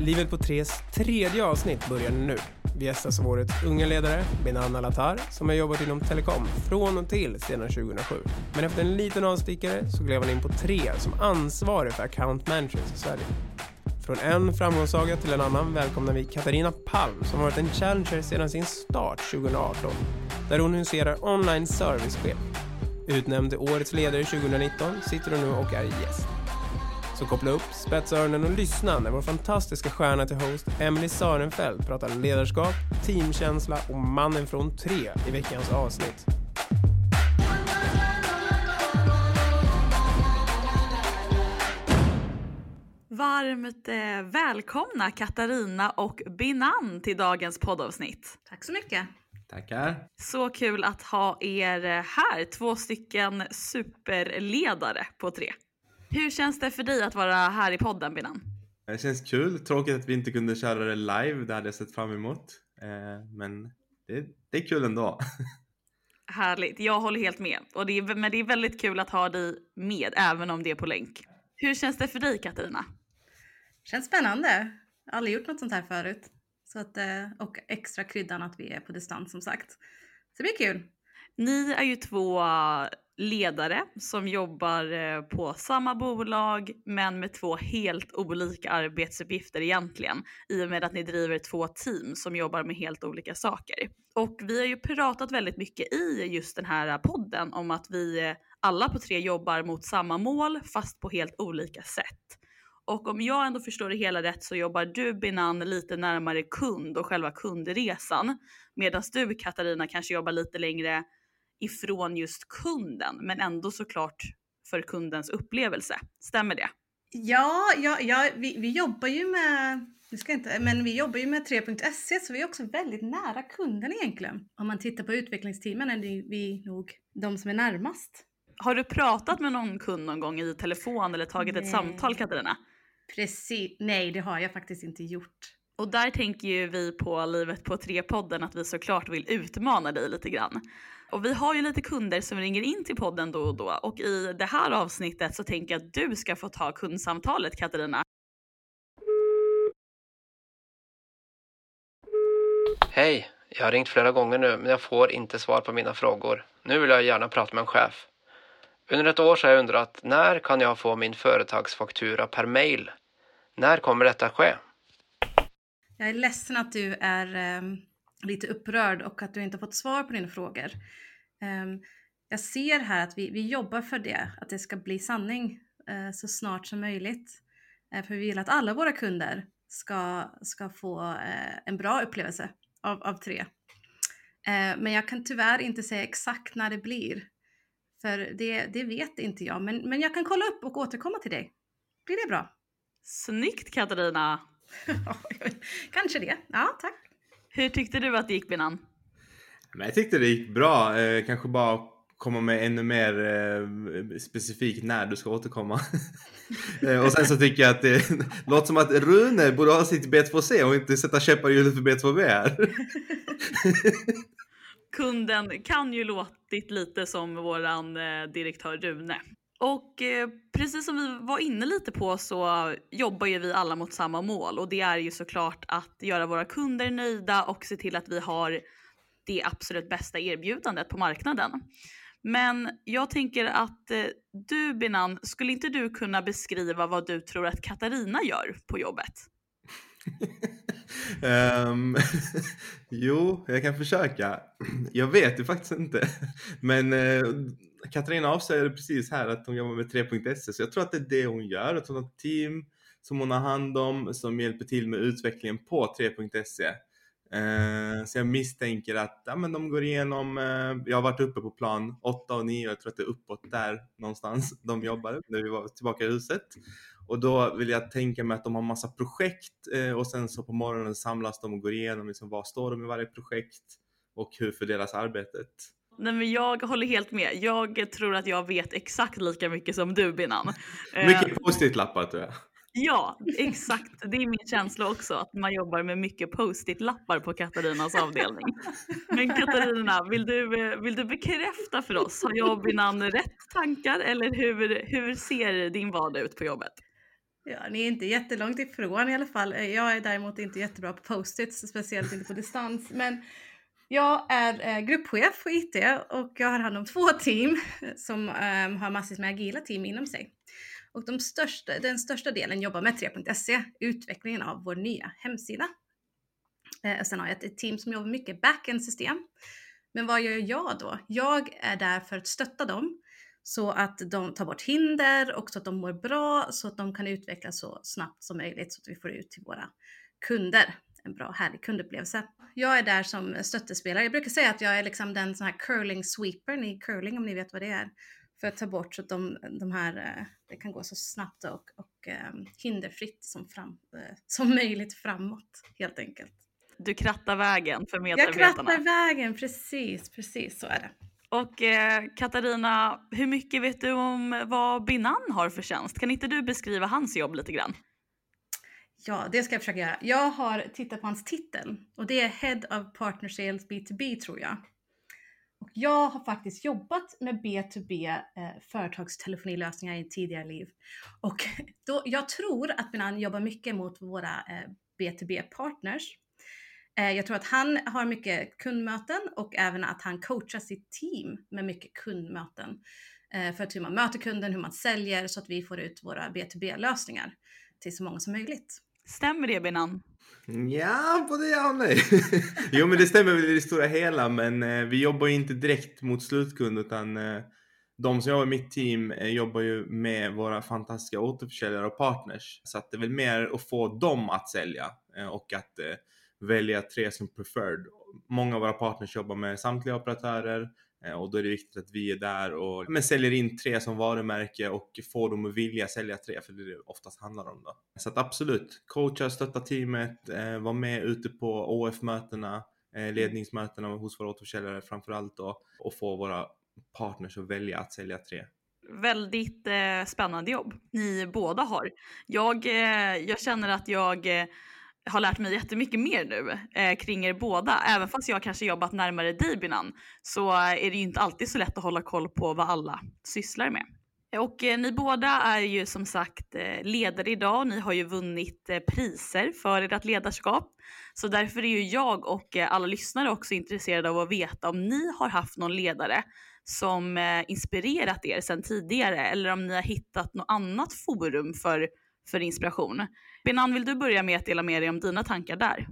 Livet på Tres tredje avsnitt börjar nu. Vi gästas av årets unga ledare, Benan Alatar, som har jobbat inom telekom från och till sedan 2007. Men efter en liten avstickare så klev han in på Tre som ansvarig för account managers i Sverige. Från en framgångssaga till en annan välkomnar vi Katarina Palm som varit en challenger sedan sin start 2018, där hon huserar online servicechef. Utnämnd till årets ledare 2019 sitter hon nu och är gäst. Så koppla upp, spetsa öronen och lyssna när vår fantastiska stjärna till host Emily Sarenfeld pratar ledarskap, teamkänsla och mannen från tre i veckans avsnitt. Varmt eh, välkomna Katarina och Binan till dagens poddavsnitt. Tack så mycket. Tackar. Så kul att ha er här, två stycken superledare på tre. Hur känns det för dig att vara här i podden Binan? Det känns kul. Tråkigt att vi inte kunde köra det live. Det hade jag sett fram emot. Eh, men det, det är kul ändå. Härligt, jag håller helt med. Och det är, men det är väldigt kul att ha dig med även om det är på länk. Hur känns det för dig Katarina? Känns spännande. Jag har aldrig gjort något sånt här förut. Så att, eh, och extra kryddan att vi är på distans som sagt. Så det blir kul. Ni är ju två ledare som jobbar eh, på samma bolag men med två helt olika arbetsuppgifter egentligen i och med att ni driver två team som jobbar med helt olika saker. Och vi har ju pratat väldigt mycket i just den här podden om att vi eh, alla på tre jobbar mot samma mål fast på helt olika sätt. Och om jag ändå förstår det hela rätt så jobbar du Binan lite närmare kund och själva kundresan medan du Katarina kanske jobbar lite längre ifrån just kunden men ändå såklart för kundens upplevelse. Stämmer det? Ja, ja, ja vi, vi jobbar ju med nu ska inte, men vi jobbar ju med 3.se så vi är också väldigt nära kunden egentligen. Om man tittar på utvecklingsteamen är vi nog de som är närmast. Har du pratat med någon kund någon gång i telefon eller tagit Nej. ett samtal Katarina? Precis, nej det har jag faktiskt inte gjort. Och där tänker ju vi på Livet på tre-podden att vi såklart vill utmana dig lite grann. Och vi har ju lite kunder som ringer in till podden då och då och i det här avsnittet så tänker jag att du ska få ta kundsamtalet Katarina. Hej, jag har ringt flera gånger nu men jag får inte svar på mina frågor. Nu vill jag gärna prata med en chef. Under ett år så har jag undrat när kan jag få min företagsfaktura per mail? När kommer detta ske? Jag är ledsen att du är um lite upprörd och att du inte fått svar på dina frågor. Um, jag ser här att vi, vi jobbar för det, att det ska bli sanning uh, så snart som möjligt. Uh, för vi vill att alla våra kunder ska, ska få uh, en bra upplevelse av, av tre. men jag kan tyvärr inte säga exakt när det blir. För det, det vet inte jag, men, men jag kan kolla upp och återkomma till dig. Blir det bra? Snyggt Katarina! Kanske det. Ja, tack. Hur tyckte du att det gick Binan? Men jag tyckte det gick bra. Eh, kanske bara komma med ännu mer eh, specifikt när du ska återkomma. eh, och sen så tycker jag att det låter som att Rune borde ha sitt B2C och inte sätta käppar i hjulet för B2B här. Kunden kan ju låtit lite som våran eh, direktör Rune. Och eh, precis som vi var inne lite på så jobbar ju vi alla mot samma mål och det är ju såklart att göra våra kunder nöjda och se till att vi har det absolut bästa erbjudandet på marknaden. Men jag tänker att eh, du Binan, skulle inte du kunna beskriva vad du tror att Katarina gör på jobbet? um, jo, jag kan försöka. Jag vet ju faktiskt inte. Men uh, Katarina avslöjade precis här att hon jobbar med 3.se så jag tror att det är det hon gör. Att hon har ett team som hon har hand om som hjälper till med utvecklingen på 3.se. Eh, så jag misstänker att ja, men de går igenom, eh, jag har varit uppe på plan 8 och 9, jag tror att det är uppåt där någonstans de jobbar när vi var tillbaka i huset. Och då vill jag tänka mig att de har massa projekt eh, och sen så på morgonen samlas de och går igenom liksom, vad står de i varje projekt och hur fördelas arbetet. Nej men jag håller helt med. Jag tror att jag vet exakt lika mycket som du Binan. Mycket eh, post-it-lappar tror jag. Ja, exakt. Det är min känsla också att man jobbar med mycket post-it-lappar på Katarinas avdelning. Men Katarina, vill du, vill du bekräfta för oss? Har jag och Binan rätt tankar eller hur, hur ser din vardag ut på jobbet? Ja, ni är inte jättelångt ifrån i alla fall. Jag är däremot inte jättebra på post-its, speciellt inte på distans. Men jag är eh, gruppchef på IT och jag har hand om två team som ehm, har massvis med agila team inom sig. Och de största, den största delen jobbar med 3.se, utvecklingen av vår nya hemsida. Eh, och sen har jag ett team som jobbar mycket backend-system. Men vad gör jag då? Jag är där för att stötta dem så att de tar bort hinder och så att de mår bra så att de kan utvecklas så snabbt som möjligt så att vi får ut till våra kunder en bra härlig kundupplevelse. Jag är där som stöttespelare. Jag brukar säga att jag är liksom den sån här curling sweepern i curling om ni vet vad det är. För att ta bort så att de, de här, eh, det kan gå så snabbt och, och um, hinderfritt som, fram, uh, som möjligt framåt helt enkelt. Du krattar vägen för medarbetarna. Jag krattar vägen, precis, precis så är det. Och eh, Katarina, hur mycket vet du om vad Binan har för tjänst? Kan inte du beskriva hans jobb lite grann? Ja, det ska jag försöka göra. Jag har tittat på hans titel och det är Head of Partner Sales B2B tror jag. Och jag har faktiskt jobbat med B2B eh, företagstelefonilösningar i tidigare liv. Och då, jag tror att Benan jobbar mycket mot våra eh, B2B-partners. Eh, jag tror att han har mycket kundmöten och även att han coachar sitt team med mycket kundmöten. Eh, för att hur man möter kunden, hur man säljer så att vi får ut våra B2B-lösningar till så många som möjligt. Stämmer det Benan? Ja, både ja och nej. jo, men det stämmer väl i det stora hela, men eh, vi jobbar ju inte direkt mot slutkund utan eh, de som jobbar i mitt team eh, jobbar ju med våra fantastiska återförsäljare och partners. Så att det är väl mer att få dem att sälja eh, och att eh, välja tre som preferred. Många av våra partners jobbar med samtliga operatörer och då är det viktigt att vi är där och men, säljer in tre som varumärke och får dem att vilja sälja tre, för det är det oftast handlar om då. Så att absolut, coacha, stötta teamet, eh, vara med ute på OF-mötena, eh, ledningsmötena hos våra återförsäljare framförallt då och få våra partners att välja att sälja tre. Väldigt eh, spännande jobb ni båda har. Jag, eh, jag känner att jag eh, har lärt mig jättemycket mer nu eh, kring er båda. Även fast jag kanske jobbat närmare dig Binan så är det ju inte alltid så lätt att hålla koll på vad alla sysslar med. Och eh, ni båda är ju som sagt eh, ledare idag. Ni har ju vunnit eh, priser för ert ledarskap. Så därför är ju jag och eh, alla lyssnare också intresserade av att veta om ni har haft någon ledare som eh, inspirerat er sedan tidigare eller om ni har hittat något annat forum för för inspiration. Benan, vill du börja med att dela med dig om dina tankar där?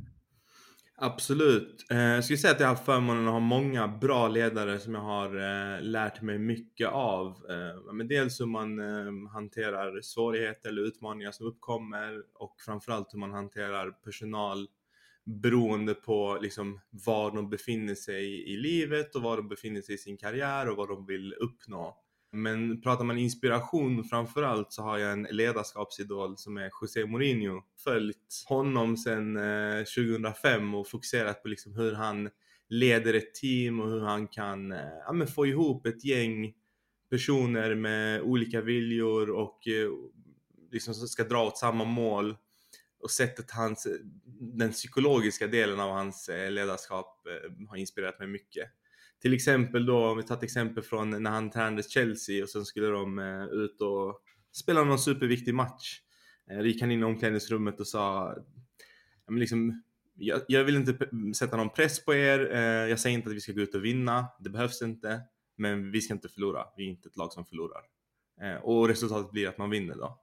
Absolut. Eh, jag skulle säga att jag har haft förmånen att ha många bra ledare som jag har eh, lärt mig mycket av. Eh, men dels hur man hanterar svårigheter eller utmaningar som uppkommer och framförallt hur man hanterar personal beroende på liksom var de befinner sig i livet och var de befinner sig i sin karriär och vad de vill uppnå. Men pratar man inspiration framförallt så har jag en ledarskapsidol som är José Mourinho. Följt honom sedan 2005 eh, och fokuserat på liksom hur han leder ett team och hur han kan eh, ja, men få ihop ett gäng personer med olika viljor och eh, liksom ska dra åt samma mål. Och sättet hans, den psykologiska delen av hans ledarskap har inspirerat mig mycket. Till exempel då, om vi tar ett exempel från när han tränade Chelsea och sen skulle de eh, ut och spela någon superviktig match. Eh, då gick han in i omklädningsrummet och sa, men liksom, jag, jag, vill inte sätta någon press på er, eh, jag säger inte att vi ska gå ut och vinna, det behövs inte, men vi ska inte förlora, vi är inte ett lag som förlorar. Och resultatet blir att man vinner då.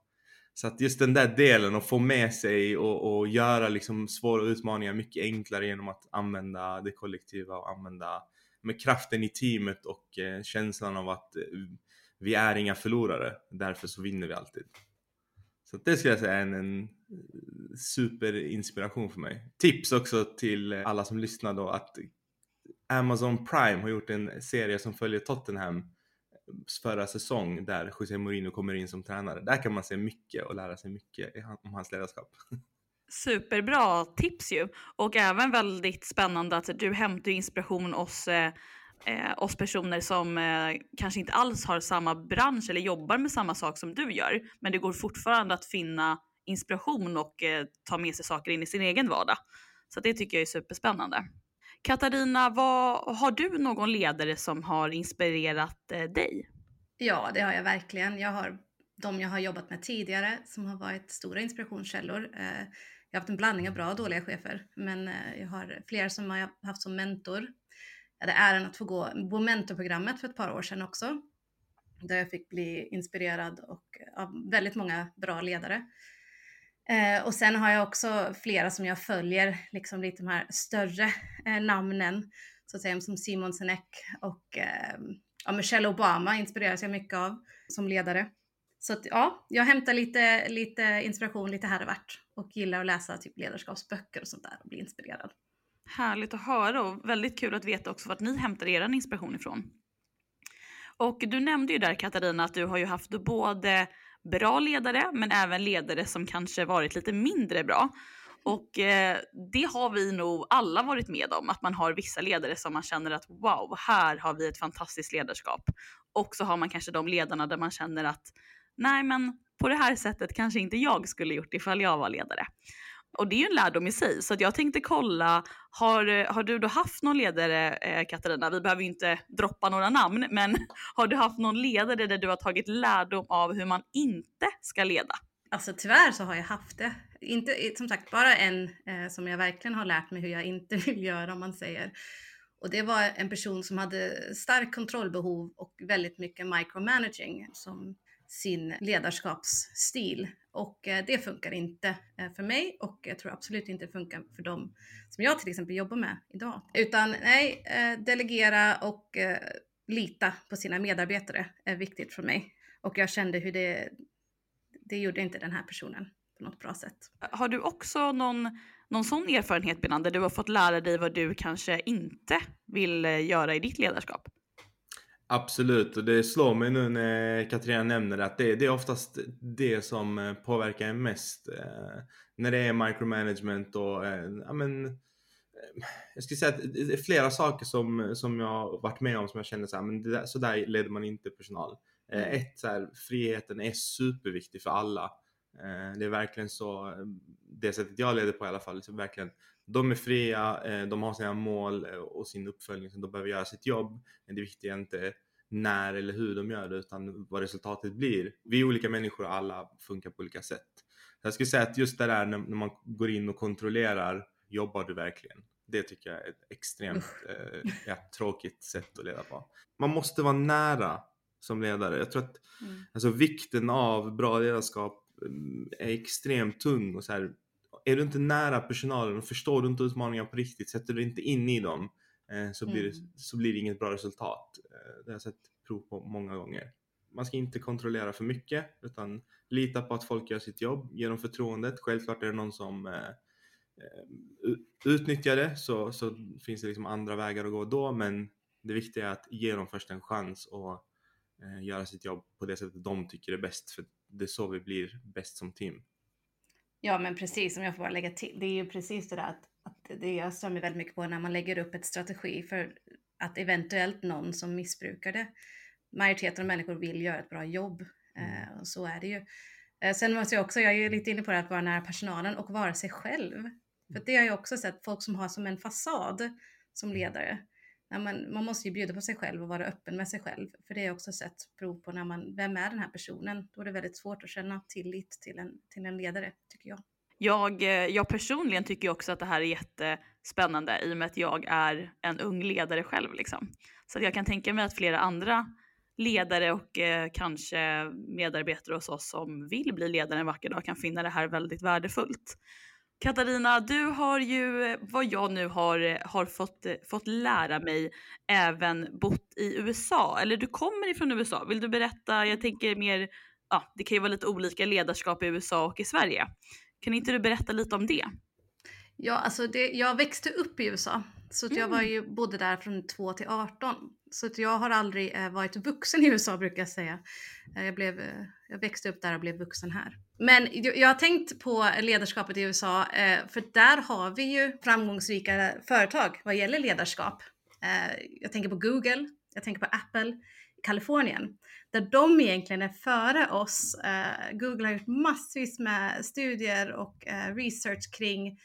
Så att just den där delen att få med sig och, och göra liksom svåra utmaningar mycket enklare genom att använda det kollektiva och använda med kraften i teamet och eh, känslan av att eh, vi är inga förlorare. Därför så vinner vi alltid. Så det skulle jag säga är en, en eh, superinspiration för mig. Tips också till alla som lyssnar då att Amazon Prime har gjort en serie som följer Tottenham förra säsong där José Mourinho kommer in som tränare. Där kan man se mycket och lära sig mycket om hans ledarskap. Superbra tips ju och även väldigt spännande att du hämtar inspiration hos eh, eh oss personer som eh, kanske inte alls har samma bransch eller jobbar med samma sak som du gör. Men det går fortfarande att finna inspiration och eh, ta med sig saker in i sin egen vardag. Så det tycker jag är superspännande. Katarina, vad, har du någon ledare som har inspirerat eh, dig? Ja, det har jag verkligen. Jag har de jag har jobbat med tidigare som har varit stora inspirationskällor. Eh, jag har haft en blandning av bra och dåliga chefer, men eh, jag har flera som jag har haft som mentor. Jag hade äran att få gå på mentorprogrammet för ett par år sedan också, där jag fick bli inspirerad och, eh, av väldigt många bra ledare. Eh, och sen har jag också flera som jag följer, liksom lite de här större eh, namnen, så att säga, som Simon Sinek och eh, ja, Michelle Obama inspireras jag mycket av som ledare. Så att, ja, jag hämtar lite, lite inspiration lite här och vart och gillar att läsa typ ledarskapsböcker och sånt där och bli inspirerad. Härligt att höra och väldigt kul att veta också vart ni hämtar er inspiration ifrån. Och du nämnde ju där Katarina att du har ju haft både bra ledare men även ledare som kanske varit lite mindre bra. Och eh, det har vi nog alla varit med om, att man har vissa ledare som man känner att wow, här har vi ett fantastiskt ledarskap. Och så har man kanske de ledarna där man känner att nej men på det här sättet kanske inte jag skulle gjort ifall jag var ledare. Och det är ju en lärdom i sig. Så jag tänkte kolla, har, har du då haft någon ledare, eh, Katarina? Vi behöver ju inte droppa några namn, men har du haft någon ledare där du har tagit lärdom av hur man inte ska leda? Alltså tyvärr så har jag haft det. Inte, som sagt, bara en eh, som jag verkligen har lärt mig hur jag inte vill göra om man säger. Och det var en person som hade starkt kontrollbehov och väldigt mycket micromanaging som sin ledarskapsstil. Och eh, det funkar inte eh, för mig och jag tror absolut inte det funkar för dem som jag till exempel jobbar med idag. Utan nej, eh, delegera och lita på sina medarbetare är viktigt för mig. Och jag kände hur det, det gjorde inte den här personen på något bra sätt. Har du också någon, någon sån erfarenhet Benan, där du har fått lära dig vad du kanske inte vill göra i ditt ledarskap? Absolut, och det slår mig nu när Katarina nämner att det, det är oftast det som eh, påverkar en mest. Eh, när det är micromanagement och, eh, ja men, jag skulle säga att det är flera saker som, som jag har varit med om som jag känner så här, men det där, så där leder man inte personal. Mm. ett, så här, friheten är superviktig för alla. Det är verkligen så, det sättet jag leder på i alla fall, så verkligen de är fria, eh, de har sina mål eh, och sin uppföljning som de behöver göra sitt jobb. Men det viktiga är inte när eller hur de gör det utan vad resultatet blir. Vi är olika människor och alla funkar på olika sätt. Jag skulle säga att just det där när man går in och kontrollerar, jobbar du verkligen? Det tycker jag är ett extremt eh, ja, tråkigt sätt att leda på. Man måste vara nära som ledare. Jag tror att mm. alltså, vikten av bra ledarskap mm, är extremt tung och så här, är du inte nära personalen och förstår du inte utmaningarna på riktigt, sätter du inte in i dem eh, så, blir det, mm. så blir det inget bra resultat. Eh, det har jag sett prov på många gånger. Man ska inte kontrollera för mycket utan lita på att folk gör sitt jobb, ge dem förtroendet. Självklart är det någon som eh, utnyttjar det så, så finns det liksom andra vägar att gå då men det viktiga är att ge dem först en chans och göra sitt jobb på det sättet de tycker är bäst för det är så vi blir bäst som team. Ja, men precis, om jag får bara lägga till. Det är ju precis det där att, att det jag stör mig väldigt mycket på när man lägger upp ett strategi för att eventuellt någon som missbrukar det. Majoriteten av människor vill göra ett bra jobb mm. eh, och så är det ju. Eh, sen måste jag också, jag är lite inne på det att vara nära personalen och vara sig själv. För det har jag också sett folk som har som en fasad som ledare när man, man måste ju bjuda på sig själv och vara öppen med sig själv. För det har jag också sett prov på när man, vem är den här personen? Då är det väldigt svårt att känna tillit till en, till en ledare, tycker jag. Jag, eh, jag personligen tycker också att det här är jättespännande i och med att jag är en ung ledare själv. Liksom. Så att jag kan tänka mig att flera andra ledare och eh, kanske medarbetare hos oss som vill bli ledare en vacker dag kan finna det här väldigt värdefullt. Katarina, du har ju, vad jag nu har, har fått, fått lära mig, även bott i USA. Eller du kommer ifrån USA. Vill du berätta? Jag tänker mer, ja, det kan ju vara lite olika ledarskap i USA och i Sverige. Kan inte du berätta lite om det? Ja, alltså det, jag växte upp i USA. Så jag var mm. ju, bodde där från 2 till 18. Så jag har aldrig eh, varit vuxen i USA brukar jag säga. Eh, jag, blev, eh, jag växte upp där och blev vuxen här. Men jag har tänkt på ledarskapet i USA, för där har vi ju framgångsrika företag vad gäller ledarskap. Jag tänker på Google, jag tänker på Apple, Kalifornien, där de egentligen är före oss. Google har gjort massvis med studier och research kring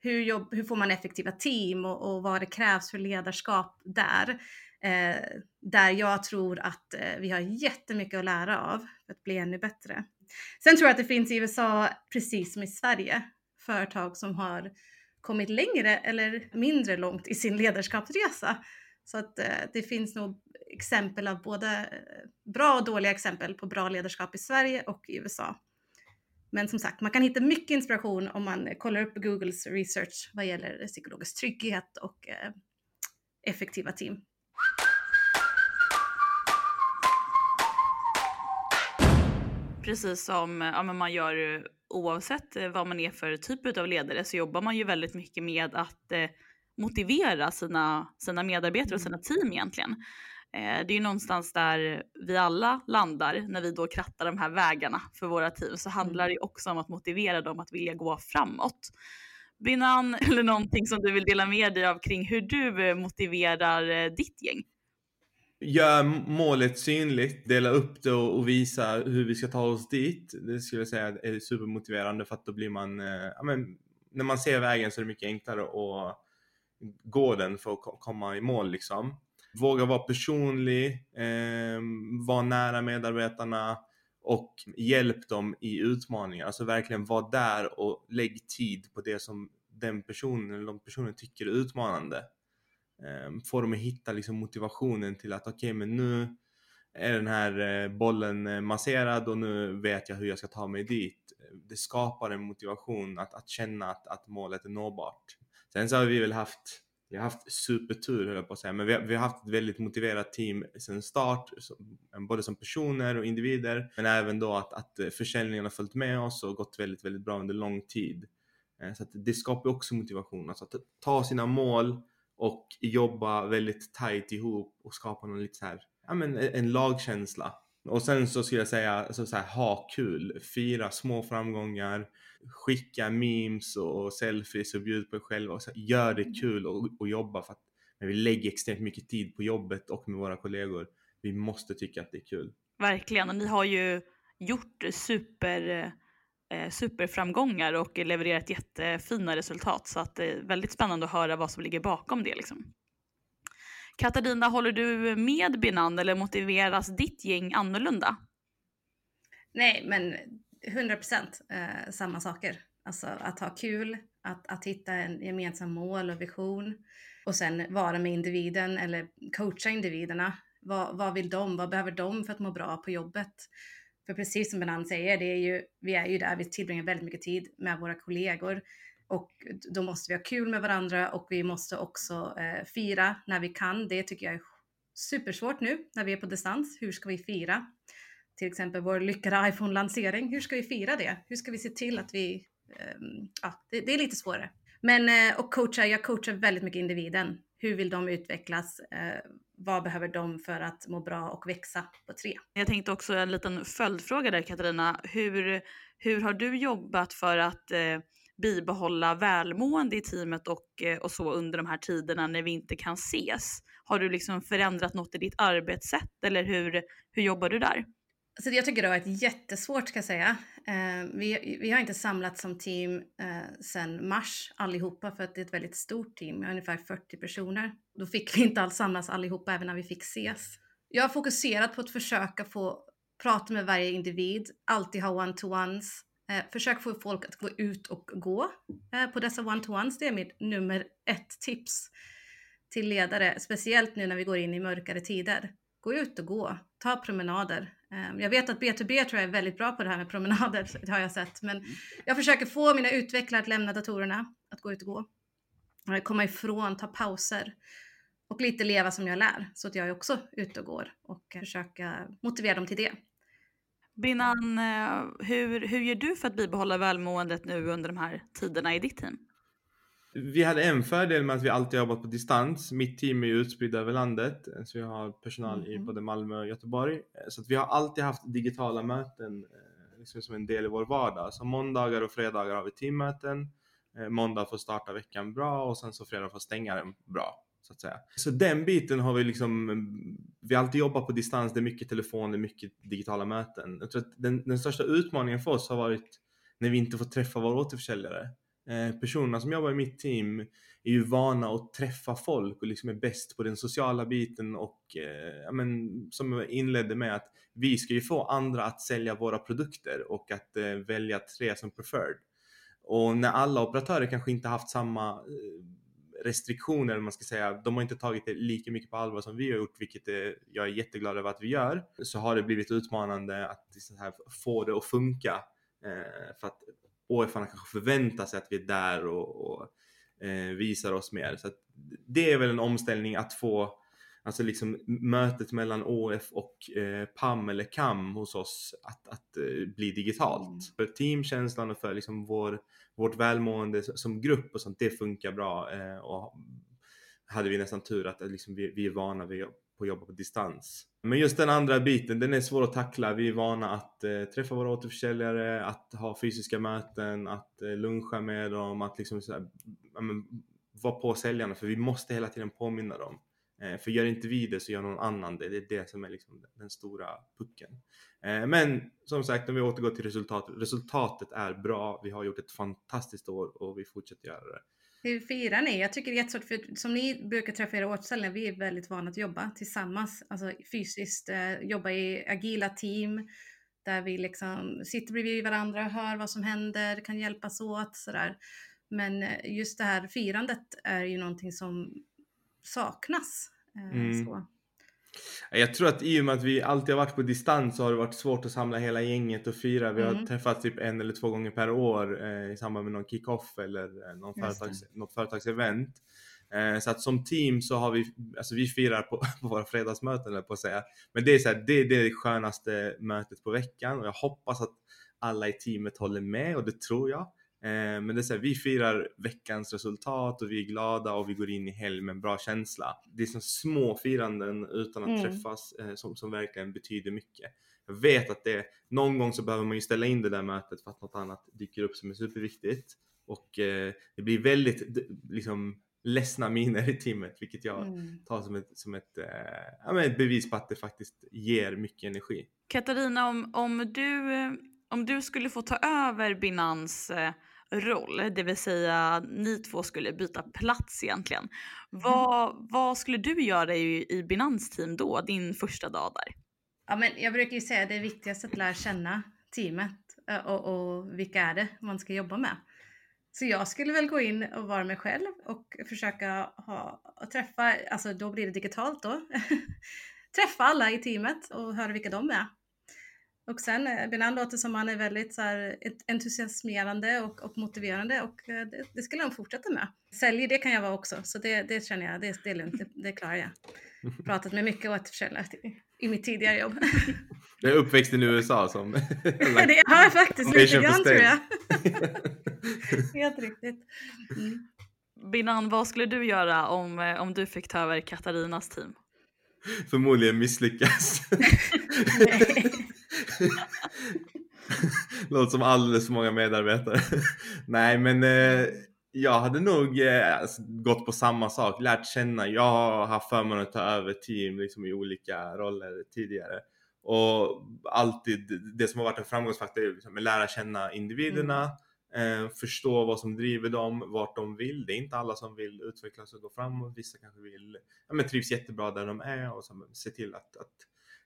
hur, jobb, hur får man effektiva team och, och vad det krävs för ledarskap där. eh, där jag tror att eh, vi har jättemycket att lära av för att bli ännu bättre. Sen tror jag att det finns i USA, precis som i Sverige, företag som har kommit längre eller mindre långt i sin ledarskapsresa. Så att eh, det finns nog exempel av både eh, bra och dåliga exempel på bra ledarskap i Sverige och i USA. Men som sagt, man kan hitta mycket inspiration om man kollar upp Googles research vad gäller psykologisk trygghet och eh, effektiva team. Precis som ja, men man gör oavsett eh, vad man är för typ av ledare så jobbar man ju väldigt mycket med att eh, motivera sina, sina medarbetare och sina team egentligen. Eh, det är ju någonstans där vi alla landar när vi då krattar de här vägarna för våra team så handlar det också om att motivera dem att vilja gå framåt. Binan eller någonting som du vill dela med dig av kring hur du motiverar ditt gäng? Gör målet synligt, dela upp det och, visa hur vi ska ta oss dit. Det skulle jag säga är supermotiverande för att då blir man, eh, ja, men, när man ser vägen så är det mycket enklare att gå den för att komma i mål liksom. Våga vara personlig, eh, vara nära medarbetarna och hjälp dem i utmaningar. Alltså verkligen vara där och lägg tid på det som den personen eller de personen tycker är utmanande. Eh, få dem att hitta liksom motivationen till att okej okay, men nu är den här eh, bollen eh, masserad och nu vet jag hur jag ska ta mig dit. Det skapar en motivation att, att känna att, att målet är nåbart. Sen så har vi väl haft, vi har haft supertur höll jag på att säga, men vi har, vi har haft ett väldigt motiverat team sedan start, eh, både som personer och individer, men även då att, att eh, försäljningen har följt med oss och gått väldigt, väldigt bra under lång tid. Eh, så att det skapar också motivation, alltså att ta sina mål, och jobba väldigt tight ihop och skapa någon lite så här, ja men en lagkänsla. Och sen så skulle jag säga, alltså så här, ha kul, fira små framgångar, skicka memes och selfies och bjud på er själva och så, gör det kul och, och jobba för att men vi lägger extremt mycket tid på jobbet och med våra kollegor. Vi måste tycka att det är kul. Verkligen, och ni har ju gjort super eh, superframgångar och levererat jättefina resultat. Så att det är väldigt spännande att höra vad som ligger bakom det. Liksom. Katarina, håller du med Binan eller motiveras ditt gäng annorlunda? Nej, men 100 procent eh, samma saker. Alltså att ha kul, att, att hitta en gemensam mål och vision och sen vara med individen eller coacha individerna. Vad, vad vill de? Vad behöver de för att må bra på jobbet? För precis som Benan säger, det är ju, vi är ju där, vi tillbringar väldigt mycket tid med våra kollegor och då måste vi ha kul med varandra och vi måste också eh, fira när vi kan. Det tycker jag är supersvårt nu när vi är på distans. Hur ska vi fira? Till exempel vår lyckade iPhone-lansering. Hur ska vi fira det? Hur ska vi se till att vi... Eh, ja, det, det, är lite svårare. Men eh, och coacha, jag coachar väldigt mycket individen. Hur vill de utvecklas? Eh, vad behöver de för att må bra och växa på tre? Jag tänkte också en liten följdfråga där Katarina. Hur, hur har du jobbat för att eh, bibehålla välmående i teamet och, eh, och så under de här tiderna när vi inte kan ses? Har du liksom förändrat något i ditt arbetssätt eller hur, hur jobbar du där? Alltså jag tycker det har varit jättesvårt ska jag säga. Eh, vi, vi har inte samlats som team eh, sedan mars allihopa för att det är ett väldigt stort team, vi har ungefär 40 personer. Då fick vi inte alls samlas allihopa även när vi fick ses. Jag har fokuserat på att försöka få prata med varje individ, alltid ha one-to-ones, Eh, försök få folk att gå ut och gå eh, på dessa one-to-ones. Det är mitt nummer ett tips till ledare, speciellt nu när vi går in i mörkare tider. Gå ut och gå, ta promenader, eh, jag vet att B2B tror jag är väldigt bra på det här med promenader, det har jag sett. Men jag försöker få mina utvecklare att lämna datorerna, att gå ut och gå. Komma ifrån, ta pauser och lite leva som jag lär. Så att jag är också ute och går och försöka motivera dem till det. Binan, eh, hur, hur gör du för att bibehålla välmåendet nu under de här tiderna i ditt team? Vi hade en fördel med att vi alltid jobbat på distans. Mitt team är ju utspritt över landet, så vi har personal mm. i både Malmö och Göteborg. Så att vi har alltid haft digitala möten eh, liksom som en del i vår vardag. Så måndagar och fredagar har vi teammöten. Eh, måndag får starta veckan bra och sen så fredag får stänga den bra. Så att säga. Så den biten har vi liksom, vi har alltid jobbat på distans, det är mycket telefon, det är mycket digitala möten. Jag tror att den, den största utmaningen för oss har varit när vi inte får träffa våra återförsäljare. Eh, personerna som jobbar i mitt team är ju vana att träffa folk och liksom är bäst på den sociala biten och eh, men, som jag inledde med att vi ska ju få andra att sälja våra produkter och att eh, välja tre som preferred. Och när alla operatörer kanske inte haft samma eh, restriktioner, eller man ska säga, de har inte tagit det lika mycket på allvar som vi har gjort, vilket eh, jag är jätteglad över att vi gör, så har det blivit utmanande att så här, få det att funka. Eh, för att OFarna kanske förväntar sig att vi är där och, och eh, visar oss mer. Så det är väl en omställning att få Alltså liksom mötet mellan OF och eh, PAM eller KAM hos oss att, att eh, bli digitalt. Mm. För teamkänslan och för liksom vår, vårt välmående som grupp och sånt, det funkar bra. Eh, och hade vi nästan tur att liksom, vi, vi är vana vid att jobba på distans. Men just den andra biten, den är svår att tackla. Vi är vana att eh, träffa våra återförsäljare, att ha fysiska möten, att eh, luncha med dem, att liksom så här, men, vara på säljarna för vi måste hela tiden påminna dem. Eh, för gör inte vi det så gör någon annan det. Det är det som är liksom den stora pucken. Eh, men som sagt, om vi återgår till resultatet. Resultatet är bra. Vi har gjort ett fantastiskt år och vi fortsätter göra det. Hur firar ni? Jag tycker det är jättesvårt, för som ni brukar träffa era återställningar, vi är väldigt vana att jobba tillsammans, alltså fysiskt, eh, jobba i agila team, där vi liksom sitter bredvid varandra, hör vad som händer, kan hjälpas åt sådär. Men just det här firandet är ju någonting som saknas. Eh, mm. Så. Jag tror att i och med att vi alltid har varit på distans så har det varit svårt att samla hela gänget och fira. Vi har mm. träffats typ en eller två gånger per år eh, i samband med någon kick-off eller eh, någon företags, något företagsevent. Eh, så att som team så har vi, alltså vi firar på, på våra fredagsmöten på att säga. Men det är, så här, det, det är det skönaste mötet på veckan och jag hoppas att alla i teamet håller med och det tror jag. Eh, men det är så här, vi firar veckans resultat och vi är glada och vi går in i helg med en bra känsla. Det är som små firanden utan att mm. träffas eh, som, som verkligen betyder mycket. Jag vet att det, någon gång så behöver man ju ställa in det där mötet för att något annat dyker upp som är superviktigt. Och eh, det blir väldigt liksom ledsna miner i teamet vilket jag mm. tar som ett, som ett, eh, ett bevis på att det faktiskt ger mycket energi. Katarina, om, om, du, om du skulle få ta över Binans eh, roll, det vill säga ni två skulle byta plats egentligen. Mm. Vad, vad skulle du göra i, i Binans team då, din första dag där? Ja, men jag brukar ju säga att det är viktigast att lära känna teamet och, och vilka är det man ska jobba med. Så jag skulle väl gå in och vara mig själv och försöka ha, träffa, alltså då blir det digitalt då, träffa alla i teamet och höra vilka de är. Och sen, eh, Benan låter som han är väldigt så här, entusiasmerande och, och motiverande och eh, det, det skulle han fortsätta med. Säljer, det kan jag vara också, så det, det känner jag, det, det är lugnt, det, det klarar jag. Pratat med mycket återförsäljare i mitt tidigare jobb. Jag är uppväxt i USA som... det har jag faktiskt lite grann tror jag. Helt riktigt. Mm. Binan, vad skulle du göra om, eh, om du fick ta över Katarinas team? Förmodligen misslyckas. Låter som alldeles för många medarbetare. Nej men eh, jag hade nog eh, alltså, gått på samma sak, lärt känna. Jag har haft förmånen att ta över team liksom, i olika roller tidigare. Och alltid, det som har varit en framgångsfaktor är liksom, att lära känna individerna, mm. eh, förstå vad som driver dem, vart de vill. Det är inte alla som vill utvecklas och gå framåt. Vissa kanske vill, ja, men trivs jättebra där de är och så, se till att, att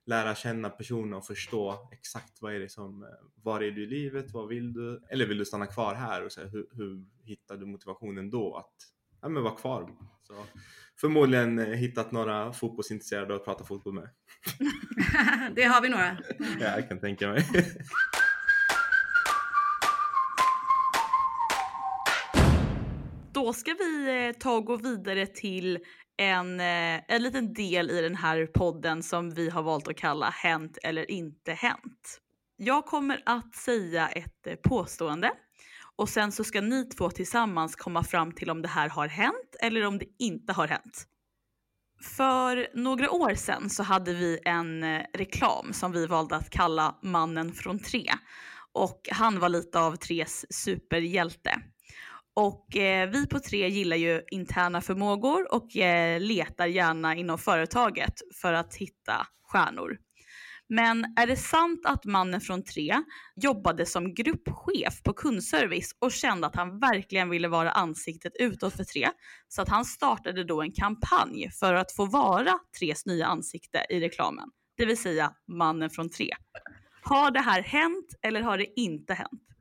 lära känna personen och förstå exakt vad är det som, var är du i livet, vad vill du? Eller vill du stanna kvar här och så här, hur, hur hittar du motivationen då att ja, men vara kvar? Så, förmodligen hittat några fotbollsintresserade att prata fotboll med. det har vi några. ja, jag kan tänka mig. Då ska vi eh, ta och gå vidare till en, eh, en liten del i den här podden som vi har valt att kalla Hänt eller inte hänt. Jag kommer att säga ett eh, påstående och sen så ska ni två tillsammans komma fram till om det här har hänt eller om det inte har hänt. För några år sedan så hade vi en eh, reklam som vi valde att kalla Mannen från tre och han var lite av Tres superhjälte. Och eh, vi på tre gillar ju interna förmågor och eh, letar gärna inom företaget för att hitta stjärnor. Men är det sant att mannen från tre jobbade som gruppchef på kundservice och kände att han verkligen ville vara ansiktet utåt för tre? Så att han startade då en kampanj för att få vara Tres nya ansikte i reklamen. Det vill säga mannen från tre. Har det här hänt eller har det inte hänt?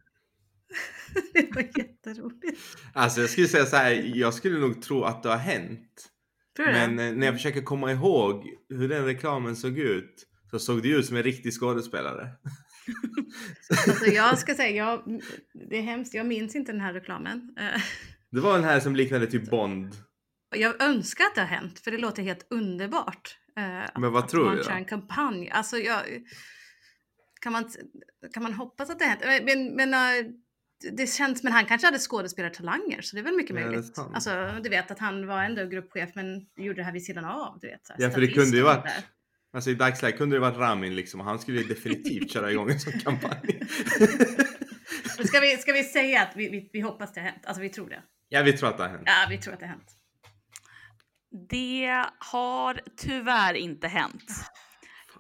det var jätteroligt. Alltså jag skulle säga så här, jag skulle nog tro att det har hänt. Tror du Men det? eh, när jag försöker komma ihåg hur den reklamen såg ut så såg det ut som en riktig skådespelare. Alltså jag ska säga, jag, det är hemskt, jag minns inte den här reklamen. Eh, Det var den här som liknade typ Bond. Jag önskar att det har hänt, för det låter helt underbart. eh, Men vad tror man du kör då? en kampanj. Alltså jag, kan, man, kan man hoppas att det har hänt? Men, men det känns, men han kanske hade skådespelartalanger, så det är väl mycket Ja, möjligt. Alltså, du vet att han var ändå gruppchef, men gjorde det här vid sidan av. Du vet, så här, Ja för det kunde ju varit, där. alltså i dagsläget kunde det varit Ramin liksom och han skulle ju definitivt köra igång en sån kampanj. Ska vi, ska vi säga att vi, vi, vi hoppas det har hänt? Alltså vi tror det. ja vi tror att det har hänt. Ja, vi tror att det har hänt. Det har tyvärr inte hänt.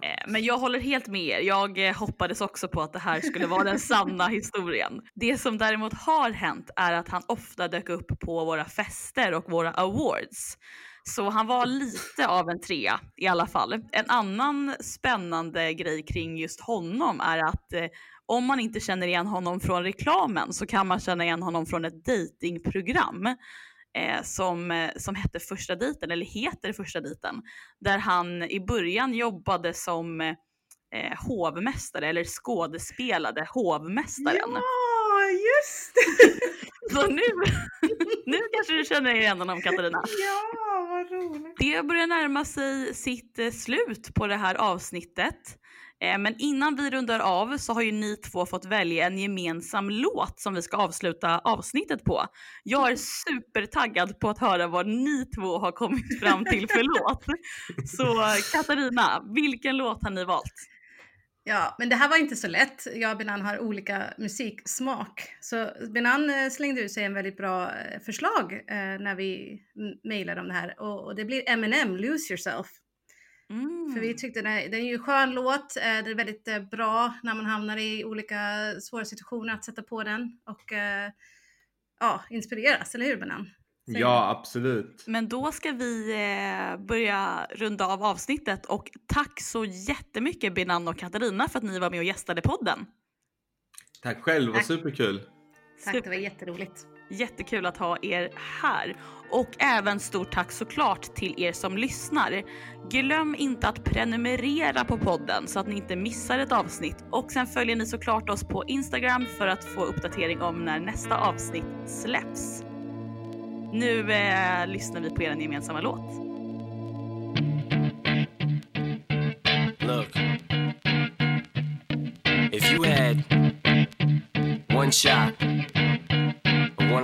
Eh, men jag håller helt med er. Jag eh, hoppades också på att det här skulle vara den sanna historien. Det som däremot har hänt är att han ofta dök upp på våra fester och våra awards. Så han var lite av en trea i alla fall. En annan spännande grej kring just honom är att eh, om man inte känner igen honom från reklamen så kan man känna igen honom från ett datingprogram eh, som, eh, som hette Första dejten, eller heter Första dejten, där han i början jobbade som eh, hovmästare eller skådespelade hovmästaren. Ja, just det! Så nu, nu kanske du känner igen honom Katarina. Ja, vad roligt. Det börjar närma sig sitt eh, slut på det här avsnittet. Eh, Men innan vi rundar av så har ju ni två fått välja en gemensam låt som vi ska avsluta avsnittet på. Jag är supertaggad på att höra vad ni två har kommit fram till för låt. Så Katarina, vilken låt har ni valt? Ja, men det här var inte så lätt. Jag och Benan har olika musiksmak. Så Benan eh, slängde ut sig en väldigt bra eh, förslag när vi mejlade om det här. Och det blir Eminem, Lose Yourself. Mm. För vi tyckte den är, den är ju en skön låt. Eh, det är väldigt eh, bra när man hamnar i olika svåra situationer att sätta på den. Och eh, ja, inspireras, eller hur Benan? Ja absolut. Men då ska vi börja runda av avsnittet och tack så jättemycket Benan och Katarina för att ni var med och gästade podden. Tack själv, vad Tack. superkul. Tack, det var jätteroligt. Jättekul att ha er här. Och även stort tack såklart till er som lyssnar. Glöm inte att prenumerera på podden så att ni inte missar ett avsnitt. Och sen följer ni såklart oss på Instagram för att få uppdatering om när nästa avsnitt släpps. Nu eh, lyssnar vi på er gemensamma låt. Look, if you had one shot,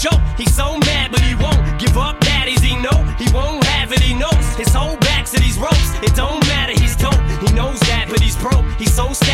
He's so mad, but he won't give up. Daddies, he know he won't have it. He knows his whole back to these ropes. It don't matter. He's dope. He knows that, but he's broke. He's so stagnant.